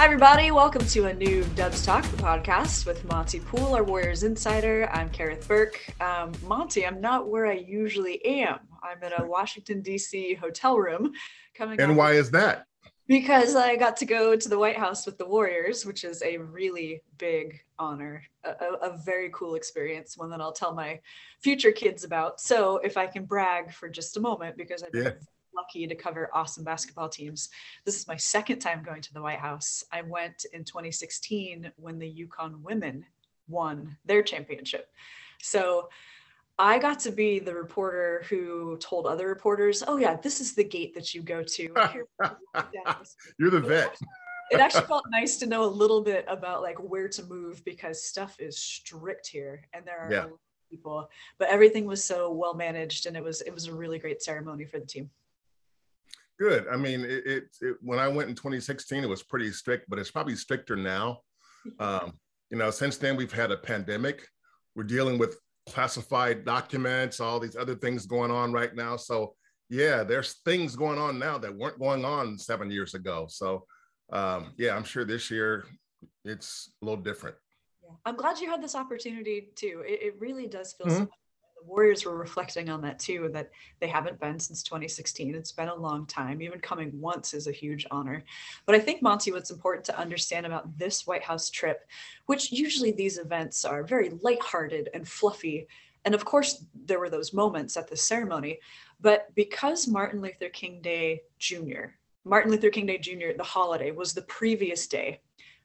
Hi, everybody. Welcome to a new Dubs Talk, the podcast with Monte Poole, our Warriors insider. I'm Kerith Burke. Um, Monte, I'm not where I usually am. I'm in a Washington, D.C. hotel room coming And why is that? Because I got to go to the White House with the Warriors, which is a really big honor, a, a very cool experience, one that I'll tell my future kids about. So, if I can brag for just a moment, because I've yeah lucky to cover awesome basketball teams. This is my second time going to the White House. I went in 2016 when the UConn women won their championship. So I got to be the reporter who told other reporters, oh, yeah, this is the gate that you go to. You're the vet. it actually felt nice to know a little bit about like where to move because stuff is strict here and there are yeah. people but everything was so well managed and it was it was a really great ceremony for the team Good. I mean, it, it, it, when I went in 2016, it was pretty strict, but it's probably stricter now. Um, you know, since then we've had a pandemic. We're dealing with classified documents, all these other things going on right now. So yeah, there's things going on now that weren't going on seven years ago. So um, yeah, I'm sure this year it's a little different. Yeah. I'm glad you had this opportunity too. It, it really does feel mm-hmm. so the Warriors were reflecting on that too, that they haven't been since 2016. It's been a long time. Even coming once is a huge honor. But I think, Monte, what's important to understand about this White House trip, which usually these events are very lighthearted and fluffy. And of course, there were those moments at the ceremony. But because Martin Luther King Day Jr., Martin Luther King Day Jr., the holiday, was the previous day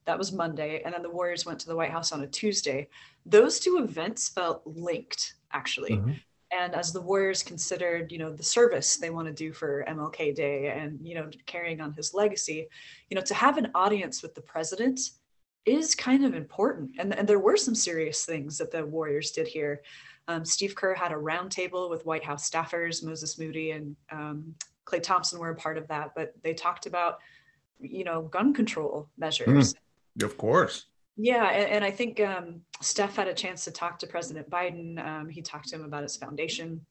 that was Monday. And then the Warriors went to the White House on a Tuesday. Those two events felt linked actually. Mm-hmm. And as the Warriors considered, you know, the service they want to do for MLK Day and, you know, carrying on his legacy, you know, to have an audience with the president is kind of important. And, and there were some serious things that the Warriors did here. Um, Steve Kerr had a roundtable with White House staffers, Moses Moody and um, Klay Thompson were a part of that, but they talked about, you know, gun control measures. Mm, of course. Yeah, and, and I think um, Steph had a chance to talk to President Biden. Um, he talked to him about his foundation,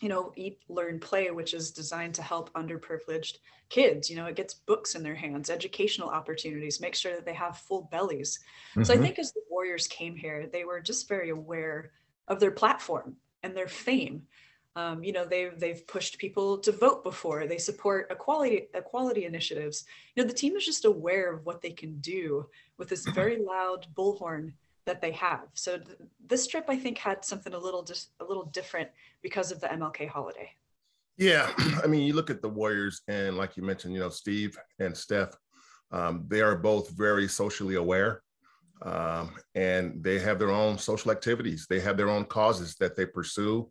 you know, Eat, Learn, Play, which is designed to help underprivileged kids. You know, it gets books in their hands, educational opportunities, make sure that they have full bellies. Mm-hmm. So I mm-hmm. think as the Warriors came here, they were just very aware of their platform and their fame. Um, you know, they've they've pushed people to vote before. They support equality equality initiatives. You know, the team is just aware of what they can do with this very loud bullhorn that they have. So th- this trip, I think, had something a little just a little different because of the MLK holiday. Yeah, I mean, you look at the Warriors, and like you mentioned, you know, Steve and Steph, um, they are both very socially aware, um, and they have their own social activities. They have their own causes that they pursue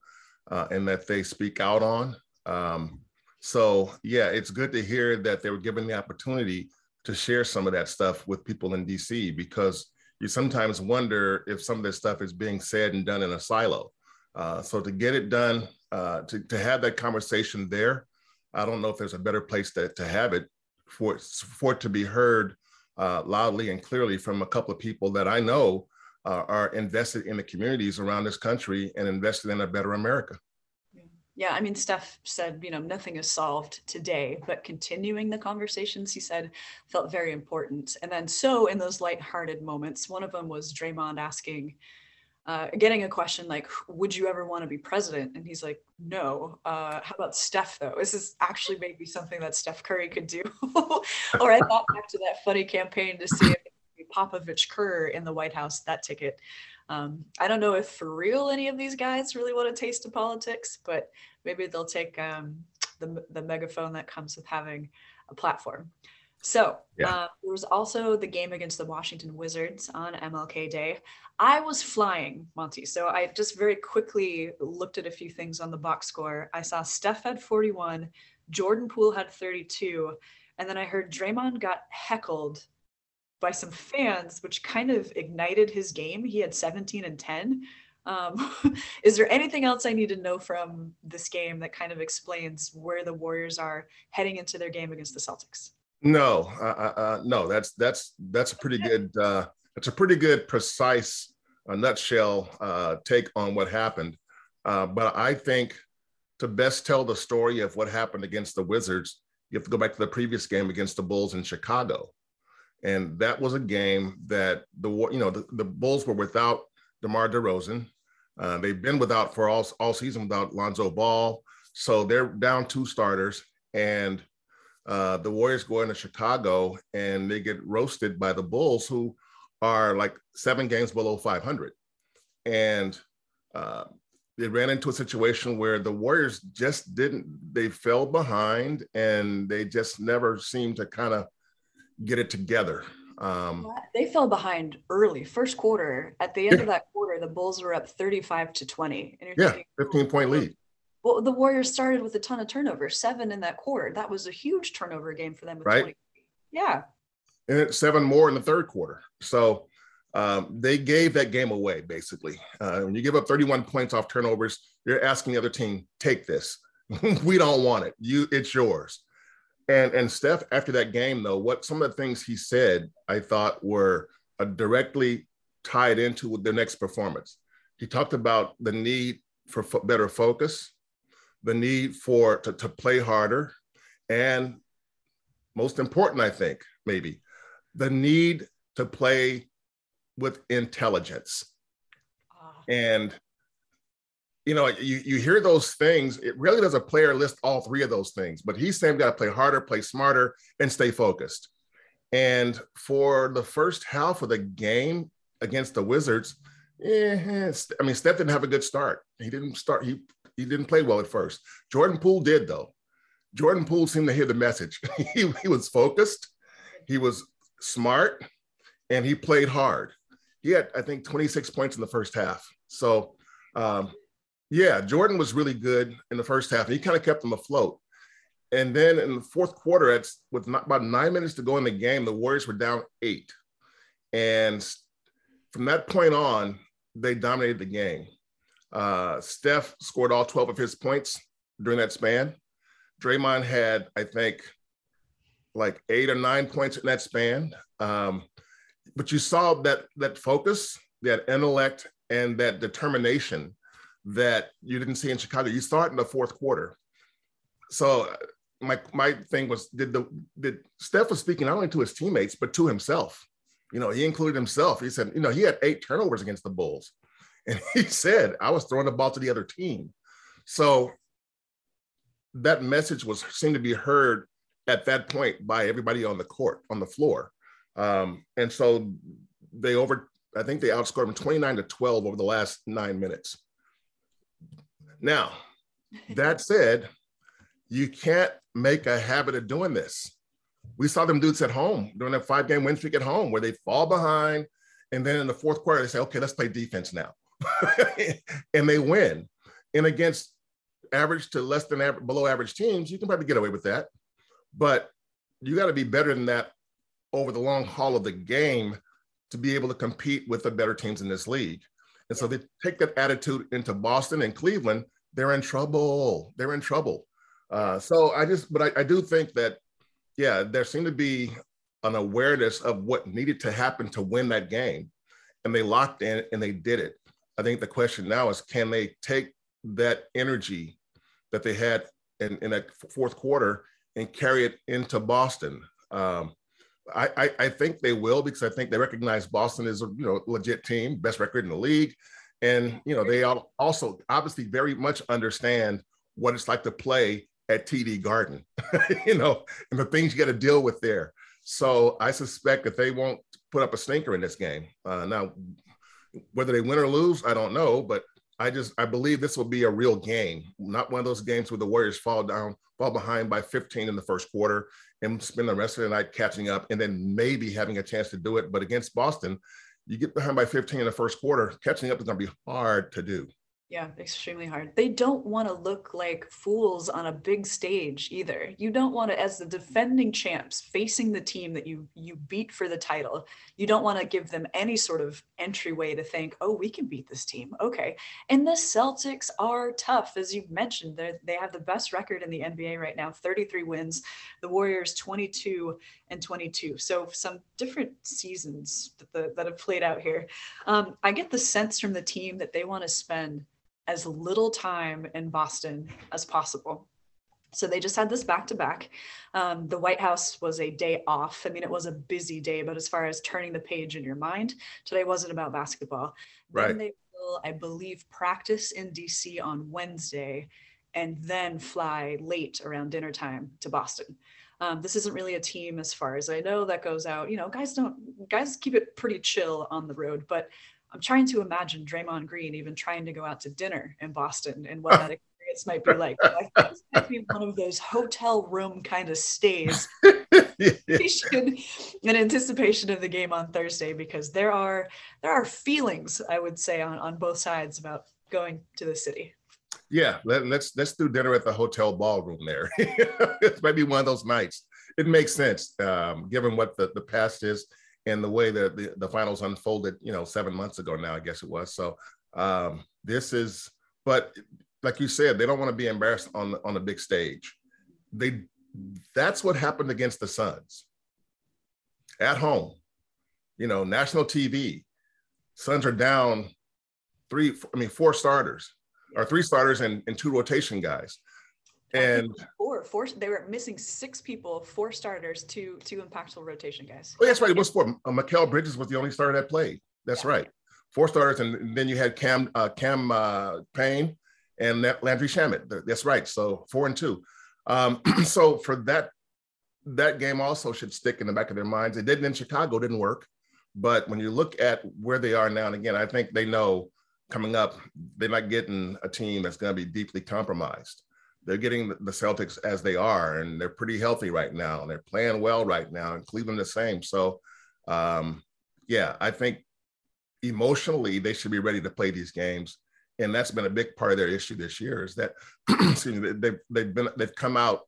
uh, and that they speak out on. Um, so yeah, it's good to hear that they were given the opportunity to share some of that stuff with people in DC because you sometimes wonder if some of this stuff is being said and done in a silo. Uh, so to get it done, uh, to, to have that conversation there, I don't know if there's a better place to, to have it for, for it to be heard uh, loudly and clearly from a couple of people that I know uh, are invested in the communities around this country and invested in a better America. Yeah, I mean, Steph said, you know, nothing is solved today, but continuing the conversations, he said, felt very important. And then, so in those lighthearted moments, one of them was Draymond asking, uh, getting a question like, would you ever want to be president? And he's like, no. Uh, how about Steph, though? This is actually maybe something that Steph Curry could do. or I thought back to that funny campaign to see if Popovich Kerr in the White House that ticket. Um, I don't know if for real any of these guys really want a taste of politics, but maybe they'll take um, the, the megaphone that comes with having a platform. So yeah. uh, there was also the game against the Washington Wizards on MLK Day. I was flying, Monte. So I just very quickly looked at a few things on the box score. I saw Steph had 41, Jordan Poole had 32, and then I heard Draymond got heckled by some fans, which kind of ignited his game. He had 17 and 10. Um, is there anything else I need to know from this game that kind of explains where the Warriors are heading into their game against the Celtics? No, uh, uh, uh no, that's that's that's a pretty good uh, that's a pretty good precise uh, nutshell uh, take on what happened. but I think to best tell the story of what happened against the Wizards, you have to go back to the previous game against the Bulls in Chicago. And that was a game that the you know the, the Bulls were without DeMar DeRozan. Uh, they've been without for all, all season without Lonzo Ball. So they're down two starters. And uh, the Warriors go into Chicago and they get roasted by the Bulls, who are like seven games below 500. And uh, they ran into a situation where the Warriors just didn't, they fell behind and they just never seemed to kind of get it together. Um, they fell behind early, first quarter. At the end yeah. of that quarter, the Bulls were up 35 to 20. yeah, thinking, 15 point lead. Well, the Warriors started with a ton of turnovers, seven in that quarter. That was a huge turnover game for them. right. 20. Yeah. And it's seven more in the third quarter. So um, they gave that game away, basically. Uh, when you give up 31 points off turnovers, you're asking the other team, take this. we don't want it. You, it's yours. And and Steph, after that game, though, what some of the things he said, I thought were uh, directly tied into the next performance. He talked about the need for fo- better focus, the need for to, to play harder, and most important, I think, maybe the need to play with intelligence. Uh. And you know, you, you hear those things. It really does a player list all three of those things, but he's saying got to play harder, play smarter, and stay focused. And for the first half of the game against the Wizards, eh, I mean, Steph didn't have a good start. He didn't start. He he didn't play well at first. Jordan Poole did though. Jordan Poole seemed to hear the message. he, he was focused. He was smart, and he played hard. He had, I think, 26 points in the first half. So um, yeah, Jordan was really good in the first half. He kind of kept them afloat. And then in the fourth quarter, at with not, about nine minutes to go in the game, the Warriors were down eight. And from that point on, they dominated the game. Uh, Steph scored all 12 of his points during that span. Draymond had, I think, like eight or nine points in that span. Um, but you saw that that focus, that intellect, and that determination that you didn't see in Chicago. You saw it in the fourth quarter. So my my thing was did the did Steph was speaking not only to his teammates but to himself. You know, he included himself. He said, you know, he had eight turnovers against the Bulls, and he said, I was throwing the ball to the other team. So that message was seemed to be heard at that point by everybody on the court on the floor, um, and so they over. I think they outscored them 29 to 12 over the last nine minutes. Now, that said, you can't make a habit of doing this. We saw them dudes at home during that five game win streak at home where they fall behind. And then in the fourth quarter, they say, okay, let's play defense now. and they win. And against average to less than average, below average teams, you can probably get away with that. But you got to be better than that over the long haul of the game to be able to compete with the better teams in this league. And so they take that attitude into Boston and Cleveland. They're in trouble. They're in trouble. Uh, so I just, but I, I do think that, yeah, there seemed to be an awareness of what needed to happen to win that game. And they locked in and they did it. I think the question now is can they take that energy that they had in, in that fourth quarter and carry it into Boston? Um, I, I, I think they will because I think they recognize Boston is a you know legit team, best record in the league, and you know they all also obviously very much understand what it's like to play at TD Garden, you know, and the things you got to deal with there. So I suspect that they won't put up a stinker in this game. Uh, now, whether they win or lose, I don't know, but I just I believe this will be a real game, not one of those games where the Warriors fall down, fall behind by 15 in the first quarter, and spend the rest of the night catching up, and then maybe having a chance to do it. But against Boston, you get behind by 15 in the first quarter, catching up is going to be hard to do. Yeah, extremely hard. They don't want to look like fools on a big stage either. You don't want to, as the defending champs facing the team that you you beat for the title, you don't want to give them any sort of entryway to think, oh, we can beat this team. Okay. And the Celtics are tough, as you mentioned. They they have the best record in the NBA right now, 33 wins. The Warriors 22 and 22. So some different seasons that, the, that have played out here. Um, I get the sense from the team that they want to spend as little time in Boston as possible. So they just had this back to back. The White House was a day off. I mean, it was a busy day, but as far as turning the page in your mind, today wasn't about basketball. Right. Then they will, I believe, practice in DC on Wednesday and then fly late around dinner time to Boston. Um, this isn't really a team as far as I know that goes out. You know, guys don't guys keep it pretty chill on the road, but I'm trying to imagine Draymond Green even trying to go out to dinner in Boston and what that experience might be like. I think this might be one of those hotel room kind of stays in anticipation of the game on Thursday because there are there are feelings I would say on, on both sides about going to the city. Yeah, let, us let's, let's do dinner at the hotel ballroom there. it might be one of those nights. It makes sense um, given what the, the past is and the way that the, the finals unfolded, you know, seven months ago now, I guess it was. So um, this is, but like you said, they don't want to be embarrassed on on the big stage. They that's what happened against the Suns at home. You know, national TV. Suns are down three, I mean, four starters or three starters and, and two rotation guys. And four, four, they were missing six people, four starters, two, two impactful rotation guys. Oh, that's right. It was four. Uh, Mikal Bridges was the only starter that played. That's yeah. right. Four starters, and then you had Cam uh, Cam uh, Payne and Landry Shamet. That's right. So four and two. Um, so for that that game also should stick in the back of their minds. It didn't in Chicago, didn't work. But when you look at where they are now, and again, I think they know coming up, they're not getting a team that's going to be deeply compromised. They're getting the Celtics as they are, and they're pretty healthy right now, and they're playing well right now, and Cleveland the same. So, um, yeah, I think emotionally they should be ready to play these games, and that's been a big part of their issue this year. Is that excuse me, they've they've been they've come out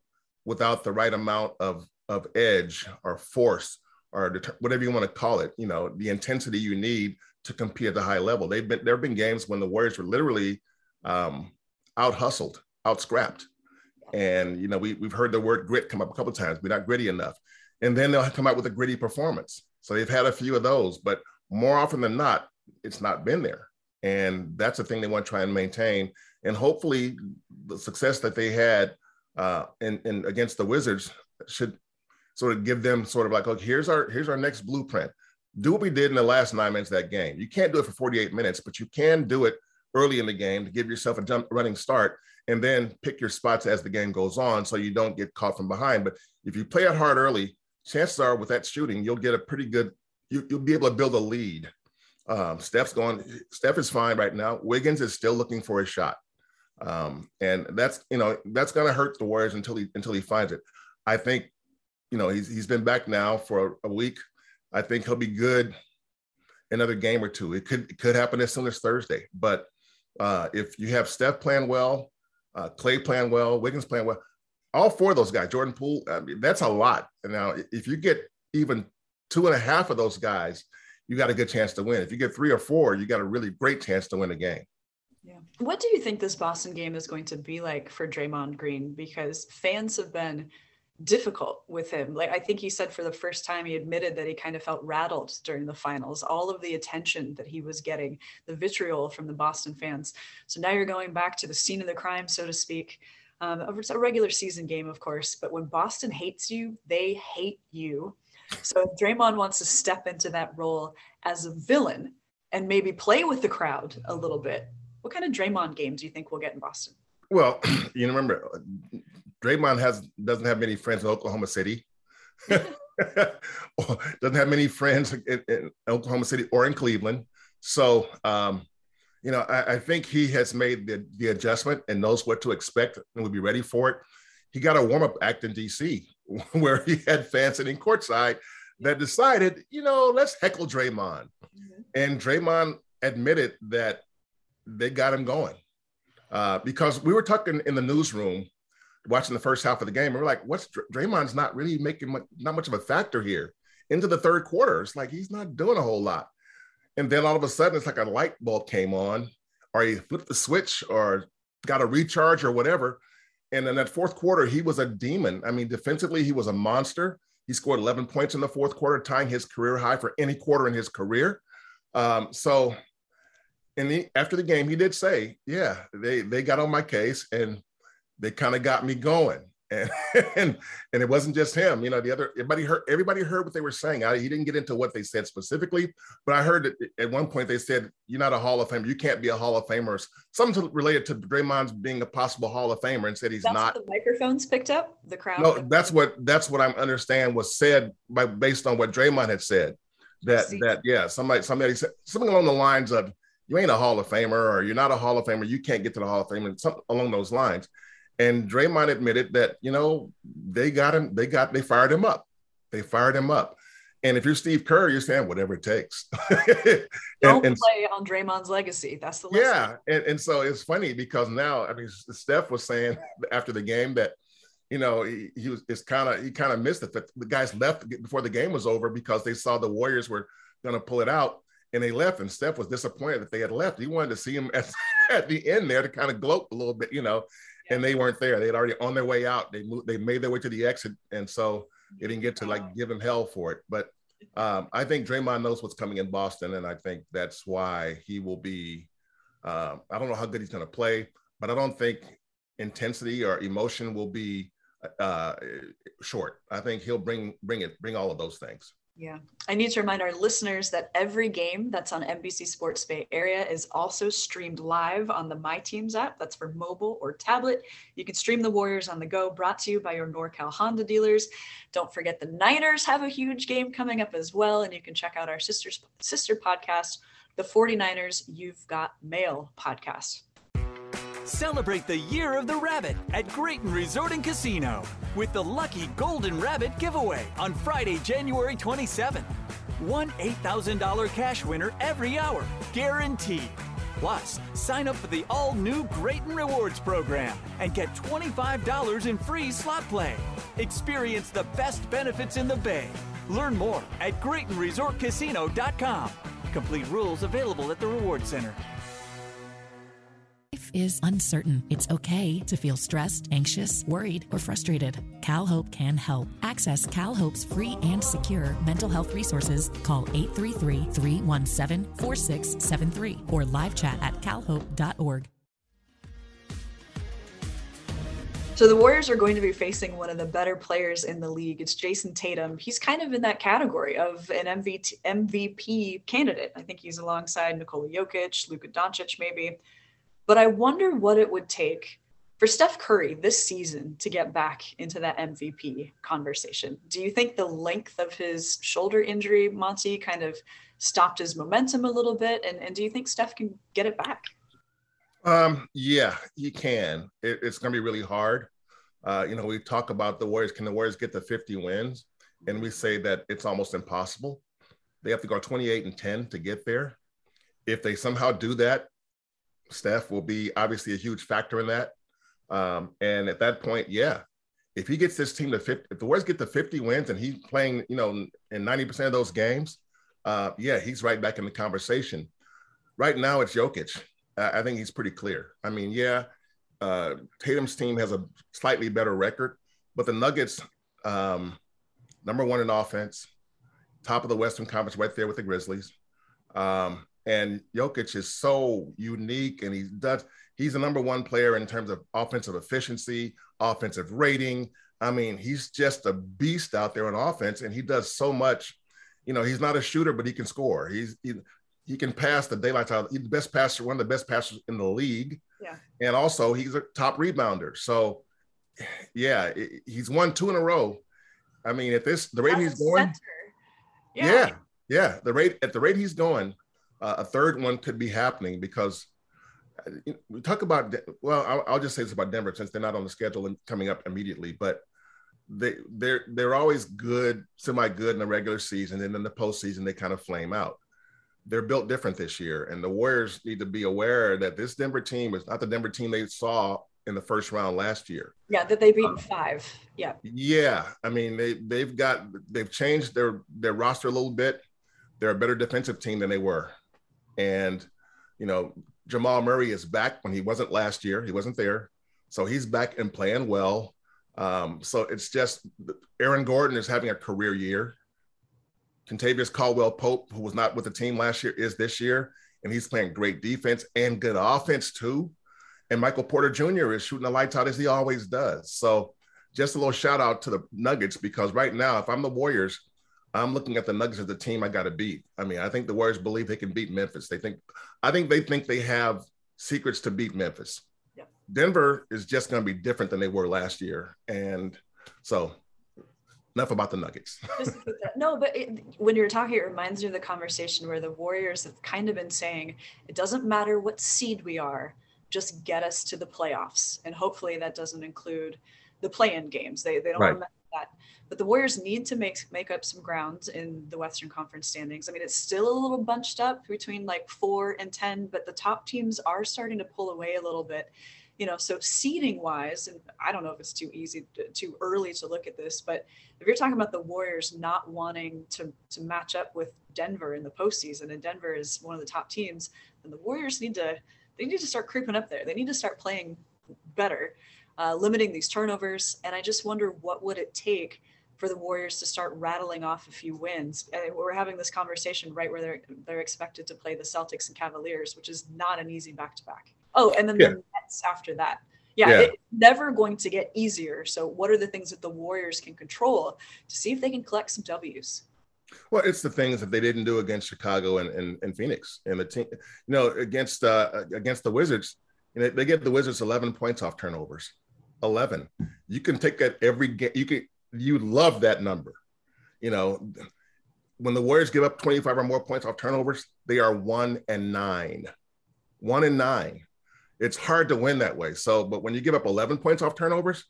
without the right amount of of edge or force or whatever you want to call it. You know, the intensity you need to compete at the high level. They've been there have been games when the Warriors were literally um, out hustled, out scrapped. And you know, we we've heard the word grit come up a couple times. We're not gritty enough. And then they'll come out with a gritty performance. So they've had a few of those, but more often than not, it's not been there. And that's the thing they want to try and maintain. And hopefully the success that they had uh, in, in against the Wizards should sort of give them sort of like, look, here's our here's our next blueprint do what we did in the last nine minutes of that game. You can't do it for 48 minutes, but you can do it early in the game to give yourself a jump running start and then pick your spots as the game goes on so you don't get caught from behind. But if you play it hard early, chances are with that shooting, you'll get a pretty good, you, will be able to build a lead. Um, Steph's going, Steph is fine right now. Wiggins is still looking for a shot. Um, and that's, you know, that's going to hurt the Warriors until he, until he finds it. I think, you know, he's, he's been back now for a, a week. I think he'll be good another game or two. It could it could happen as soon as Thursday. But uh, if you have Steph playing well, uh, Klay playing well, Wiggins playing well, all four of those guys, Jordan Poole, I mean, that's a lot. And now, if you get even two and a half of those guys, you got a good chance to win. If you get three or four, you got a really great chance to win a game. Yeah. What do you think this Boston game is going to be like for Draymond Green? Because fans have been difficult with him. Like I think he said for the first time he admitted that he kind of felt rattled during the finals. All of the attention that he was getting, the vitriol from the Boston fans. So now you're going back to the scene of the crime, so to speak. Um, it's a regular season game, of course, but when Boston hates you, they hate you. So if Draymond wants to step into that role as a villain and maybe play with the crowd a little bit, what kind of Draymond game do you think we'll get in Boston? Well, you remember Draymond has doesn't have many friends in Oklahoma City. doesn't have many friends in, in, Oklahoma City or in Cleveland. So, um, you know, I, I, think he has made the, the adjustment and knows what to expect and will be ready for it. He got a warm up act in DC where he had fans sitting courtside that decided, you know, let's heckle Draymond. Mm-hmm. And Draymond admitted that they got him going uh, because we were talking in the newsroom watching the first half of the game, and we're like, "What's Draymond's not really making much, not much of a factor here." Into the third quarter, it's like he's not doing a whole lot, and then all of a sudden, it's like a light bulb came on, or he flipped the switch, or got a recharge, or whatever. And in that fourth quarter, he was a demon. I mean, defensively, he was a monster. He scored 11 points in the fourth quarter, tying his career high for any quarter in his career. Um, so, and he, after the game, he did say, "Yeah, they they got on my case, and they kind of got me going. and, and and it wasn't just him. You know, the other everybody heard everybody heard what they were saying. I, he didn't get into what they said specifically, but I heard that at one point they said, "You're not a Hall of Famer. You can't be a Hall of Famer." Something related to Draymond's being a possible Hall of Famer, and said he's that's not. the microphones picked up the crowd. No, that's what that's what I understand was said by based on what Draymond had said. That that yeah, somebody somebody said something along the lines of you ain't a Hall of Famer or you're not a Hall of Famer, you can't get to the Hall of Fame, and something along those lines. And Draymond admitted that, you know, they got him, they got, they fired him up. They fired him up. And if you're Steve Kerr, you're saying whatever it takes. and, Don't and, play on Draymond's legacy. That's the lesson. yeah. And, and so it's funny because now, I mean, Steph was saying after the game that, you know, he, he was it's kind of he kind of missed it. The guys left before the game was over because they saw the Warriors were going to pull it out, and they left. And Steph was disappointed that they had left. He wanted to see him at, at the end there to kind of gloat a little bit, you know and they weren't there. They had already on their way out. They moved, they made their way to the exit, and so they didn't get to like give him hell for it. But um, I think Draymond knows what's coming in Boston, and I think that's why he will be. Uh, I don't know how good he's going to play, but I don't think intensity or emotion will be uh, short. I think he'll bring bring it bring all of those things. Yeah. I need to remind our listeners that every game that's on NBC Sports Bay Area is also streamed live on the My Teams app. That's for mobile or tablet. You can stream the Warriors on the go, brought to you by your NorCal Honda dealers. Don't forget the Niners have a huge game coming up as well. And you can check out our sisters, sister podcast, the 49ers You've Got Mail podcast. Celebrate the Year of the Rabbit at Graton Resort and Casino with the Lucky Golden Rabbit giveaway on Friday, January 27th. One $8,000 cash winner every hour, guaranteed. Plus, sign up for the all new Graton Rewards program and get $25 in free slot play. Experience the best benefits in the Bay. Learn more at GratonResortCasino.com. Complete rules available at the Reward Center. Life is uncertain. It's okay to feel stressed, anxious, worried, or frustrated. CalHope can help. Access CalHope's free and secure mental health resources. Call 833-317-4673 or live chat at calhope.org. So the Warriors are going to be facing one of the better players in the league. It's Jayson Tatum. He's kind of in that category of an MVP candidate. I think he's alongside Nikola Jokic, Luka Doncic, maybe. But I wonder what it would take for Steph Curry this season to get back into that MVP conversation. Do you think the length of his shoulder injury, Monte, kind of stopped his momentum a little bit? And, and do you think Steph can get it back? Um, yeah, he can. It, it's going to be really hard. Uh, you know, we talk about the Warriors. Can the Warriors get to 50 wins? And we say that it's almost impossible. They have to go 28 and 10 to get there. If they somehow do that, Steph will be obviously a huge factor in that. Um, and at that point, yeah, if he gets this team to 50, if the Warriors get to 50 wins and he's playing, you know, in 90% of those games, uh, yeah, he's right back in the conversation. Right now, it's Jokic. I think he's pretty clear. I mean, yeah, uh, Tatum's team has a slightly better record, but the Nuggets, um, number one in offense, top of the Western Conference, right there with the Grizzlies. Um, and Jokic is so unique, and he does. He's the number one player in terms of offensive efficiency, offensive rating. I mean, he's just a beast out there on offense, and he does so much. You know, he's not a shooter, but he can score. He's he, he can pass the daylight out. He's the best passer, one of the best passers in the league. Yeah. And also, he's a top rebounder. So, yeah, he's won two in a row. I mean, at this the rate he's going, yeah. yeah, yeah, the rate at the rate he's going, uh, a third one could be happening because uh, we talk about well I'll, I'll, just say this about denver since they're not on the schedule and coming up immediately but they they're they're always good semi good in the regular season and in the postseason they kind of flame out. They're built different this year and the warriors need to be aware that this denver team is not the denver team they saw in the first round last year. Yeah that they beat um, five. Yeah. Yeah i mean they they've got they've changed their their roster a little bit. They're a better defensive team than they were and, you know, Jamal Murray is back when he wasn't last year. He wasn't there. So he's back and playing well. Um, so it's just Aaron Gordon is having a career year. Kentavious Caldwell Pope, who was not with the team last year, is this year, and he's playing great defense and good offense too. And Michael Porter Jr. is shooting the lights out as he always does. So just a little shout out to the Nuggets because right now, if I'm the Warriors, I'm looking at the Nuggets as the team I got to beat. I mean, I think the Warriors believe they can beat Memphis. They think, I think they think they have secrets to beat Memphis. Yeah. Denver is just going to be different than they were last year, and so enough about the Nuggets. no, but it, when you're talking, it reminds me of the conversation where the Warriors have kind of been saying it doesn't matter what seed we are, just get us to the playoffs, and hopefully that doesn't include the play-in games. They they don't Right. want to mess that. But the Warriors need to make make up some ground in the Western Conference standings. I mean, it's still a little bunched up between like four and ten, but the top teams are starting to pull away a little bit. You know, so seeding wise, and I don't know if it's too easy, to, too early to look at this, but if you're talking about the Warriors not wanting to to match up with Denver in the postseason, and Denver is one of the top teams, then the Warriors need to they need to start creeping up there. They need to start playing better, uh, limiting these turnovers. And I just wonder what would it take for the Warriors to start rattling off a few wins. And we're having this conversation right where they're they're expected to play the Celtics and Cavaliers, which is not an easy back to back. Oh, and then Yeah. the Nets after that. Yeah, Yeah. it's never going to get easier. So, what are the things that the Warriors can control to see if they can collect some W's? Well, it's the things that they didn't do against Chicago and, and, and Phoenix and the team, you know, against uh, against the Wizards. You know, they give the Wizards 11 points off turnovers. 11. You can take that every game. You can you love that number. You know, when the Warriors give up 25 or more points off turnovers, they are one and nine. One and nine. It's hard to win that way. So, but when you give up 11 points off turnovers,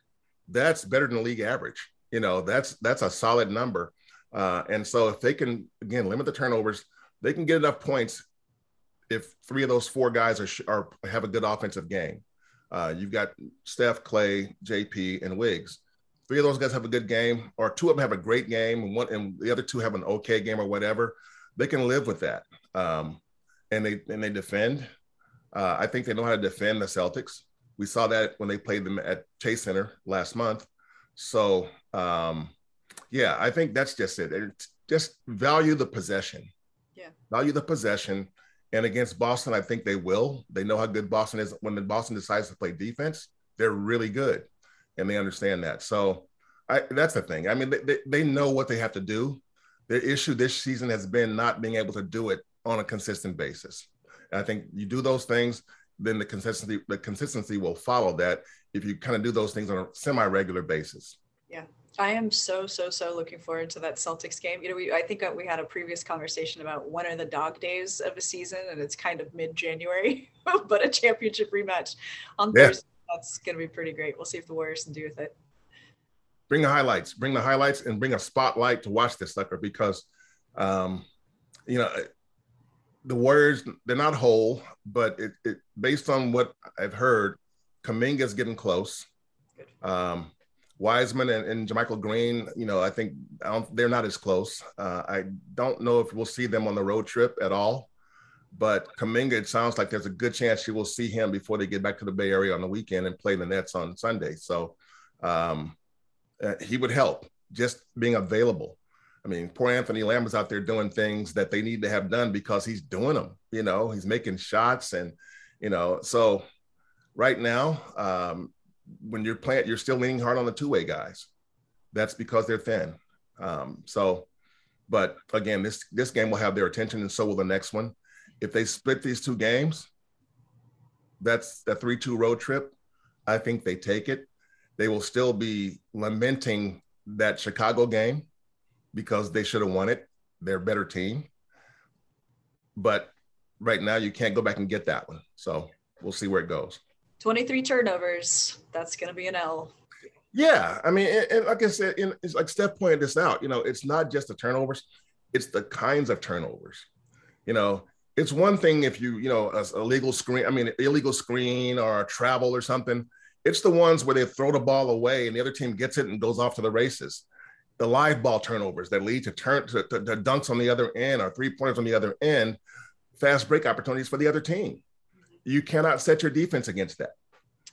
that's better than the league average. You know, that's that's a solid number. Uh, and so if they can again limit the turnovers, they can get enough points. If three of those four guys are, are have a good offensive game, uh, you've got Steph, Klay, JP, and Wiggs. Three of those guys have a good game, or two of them have a great game, and one and the other two have an okay game or whatever. They can live with that, um, and they and they defend. Uh, I think they know how to defend the Celtics. We saw that when they played them at Chase Center last month. So um, yeah, I think that's just it. It's just value the possession. Yeah. Value the possession. And against Boston, I think they will. They know how good Boston is. When Boston decides to play defense, they're really good, and they understand that. So I, that's the thing. I mean, they, they, know what they have to do. Their issue this season has been not being able to do it on a consistent basis. And I think you do those things, then the consistency the consistency will follow that if you kind of do those things on a semi-regular basis. I am so so so looking forward to that Celtics game. You know, we I think we had a previous conversation about when are the dog days of a season, and it's kind of mid-January, but a championship rematch on Yeah. Thursday. That's going to be pretty great. We'll see if the Warriors can do with it. bring the highlights, bring the highlights, and bring a spotlight to watch this sucker because, um, you know, the Warriors they're not whole, but it, it based on what I've heard, Kuminga's getting close. Good. Um, Wiseman and, and JaMychal Green, you know, I think I they're not as close. Uh, I don't know if we'll see them on the road trip at all. But Kuminga, it sounds like there's a good chance she will see him before they get back to the Bay Area on the weekend and play the Nets on Sunday. So um, uh, he would help just being available. I mean, poor Anthony Lamb is out there doing things that they need to have done because he's doing them. You know, he's making shots, and you know, so right now, um, when you're playing, you're still leaning hard on the two-way guys. That's because they're thin. Um, so, but again, this this game will have their attention, and so will the next one. If they split these two games, that's a three-two road trip. I think they take it. They will still be lamenting that Chicago game because they should have won it. They're a better team. But right now, you can't go back and get that one. So we'll see where it goes. 23 turnovers. That's going to be an L. Yeah, I mean, and, and like I said, it's like Steph pointed this out. You know, it's not just the turnovers; it's the kinds of turnovers. You know, it's one thing if you, you know, a, a legal screen. I mean, illegal screen or a travel or something. It's the ones where they throw the ball away and the other team gets it and goes off to the races. The live ball turnovers that lead to turn to, to, to dunks on the other end or three pointers on the other end, fast break opportunities for the other team. You cannot set your defense against that.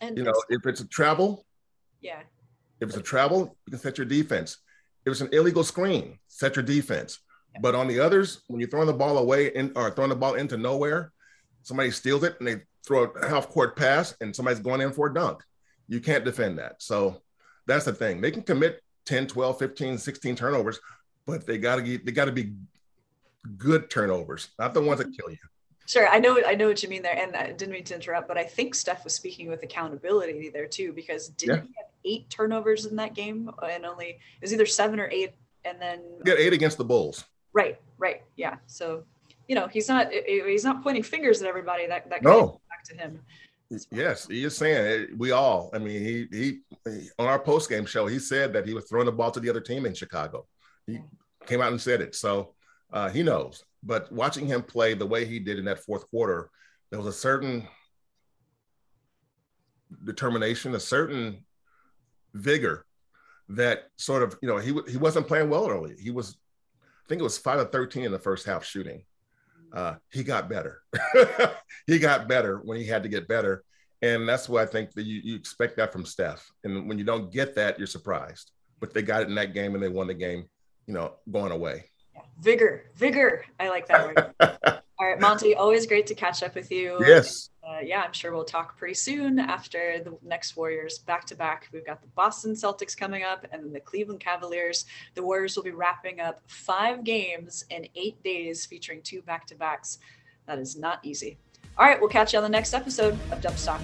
And You know, if it's a travel, yeah, if it's a travel, you can set your defense. If it's an illegal screen, set your defense. But on the others, when you're throwing the ball away in, or throwing the ball into nowhere, somebody steals it and they throw a half court pass and somebody's going in for a dunk. You can't defend that. So that's the thing. They can commit 10, 12, 15, 16 turnovers, but they gotta get they gotta be good turnovers, not the ones that kill you. Sure, I know I know what you mean there, and I didn't mean to interrupt, but I think Steph was speaking with accountability there too, because didn't yeah. he have eight turnovers in that game, and only it was either seven or eight, and then he had eight against the Bulls. Right, right, yeah. So, you know, he's not he's not pointing fingers at everybody. That that no. back to him. Yes, he is saying it, we all. I mean, he, he he on our post game show, he said that he was throwing the ball to the other team in Chicago. He came out and said it, so uh, he knows. But watching him play the way he did in that fourth quarter, there was a certain determination, a certain vigor that sort of you know he he wasn't playing well early. He was, I think it was five of thirteen in the first half shooting uh, he got better. he got better when he had to get better. And that's why I think that you, you expect that from Steph. And when you don't get that, you're surprised. But they got it in that game and they won the game, you know, going away. Yeah. Vigor, vigor. I like that word. All right, Monte, always great to catch up with you. Yes uh, yeah, I'm sure we'll talk pretty soon after the next Warriors back to back. We've got the Boston Celtics coming up and then the Cleveland Cavaliers. The Warriors will be wrapping up five games in eight days featuring two back to backs. That is not easy. All right, we'll catch you on the next episode of Dubs Talk.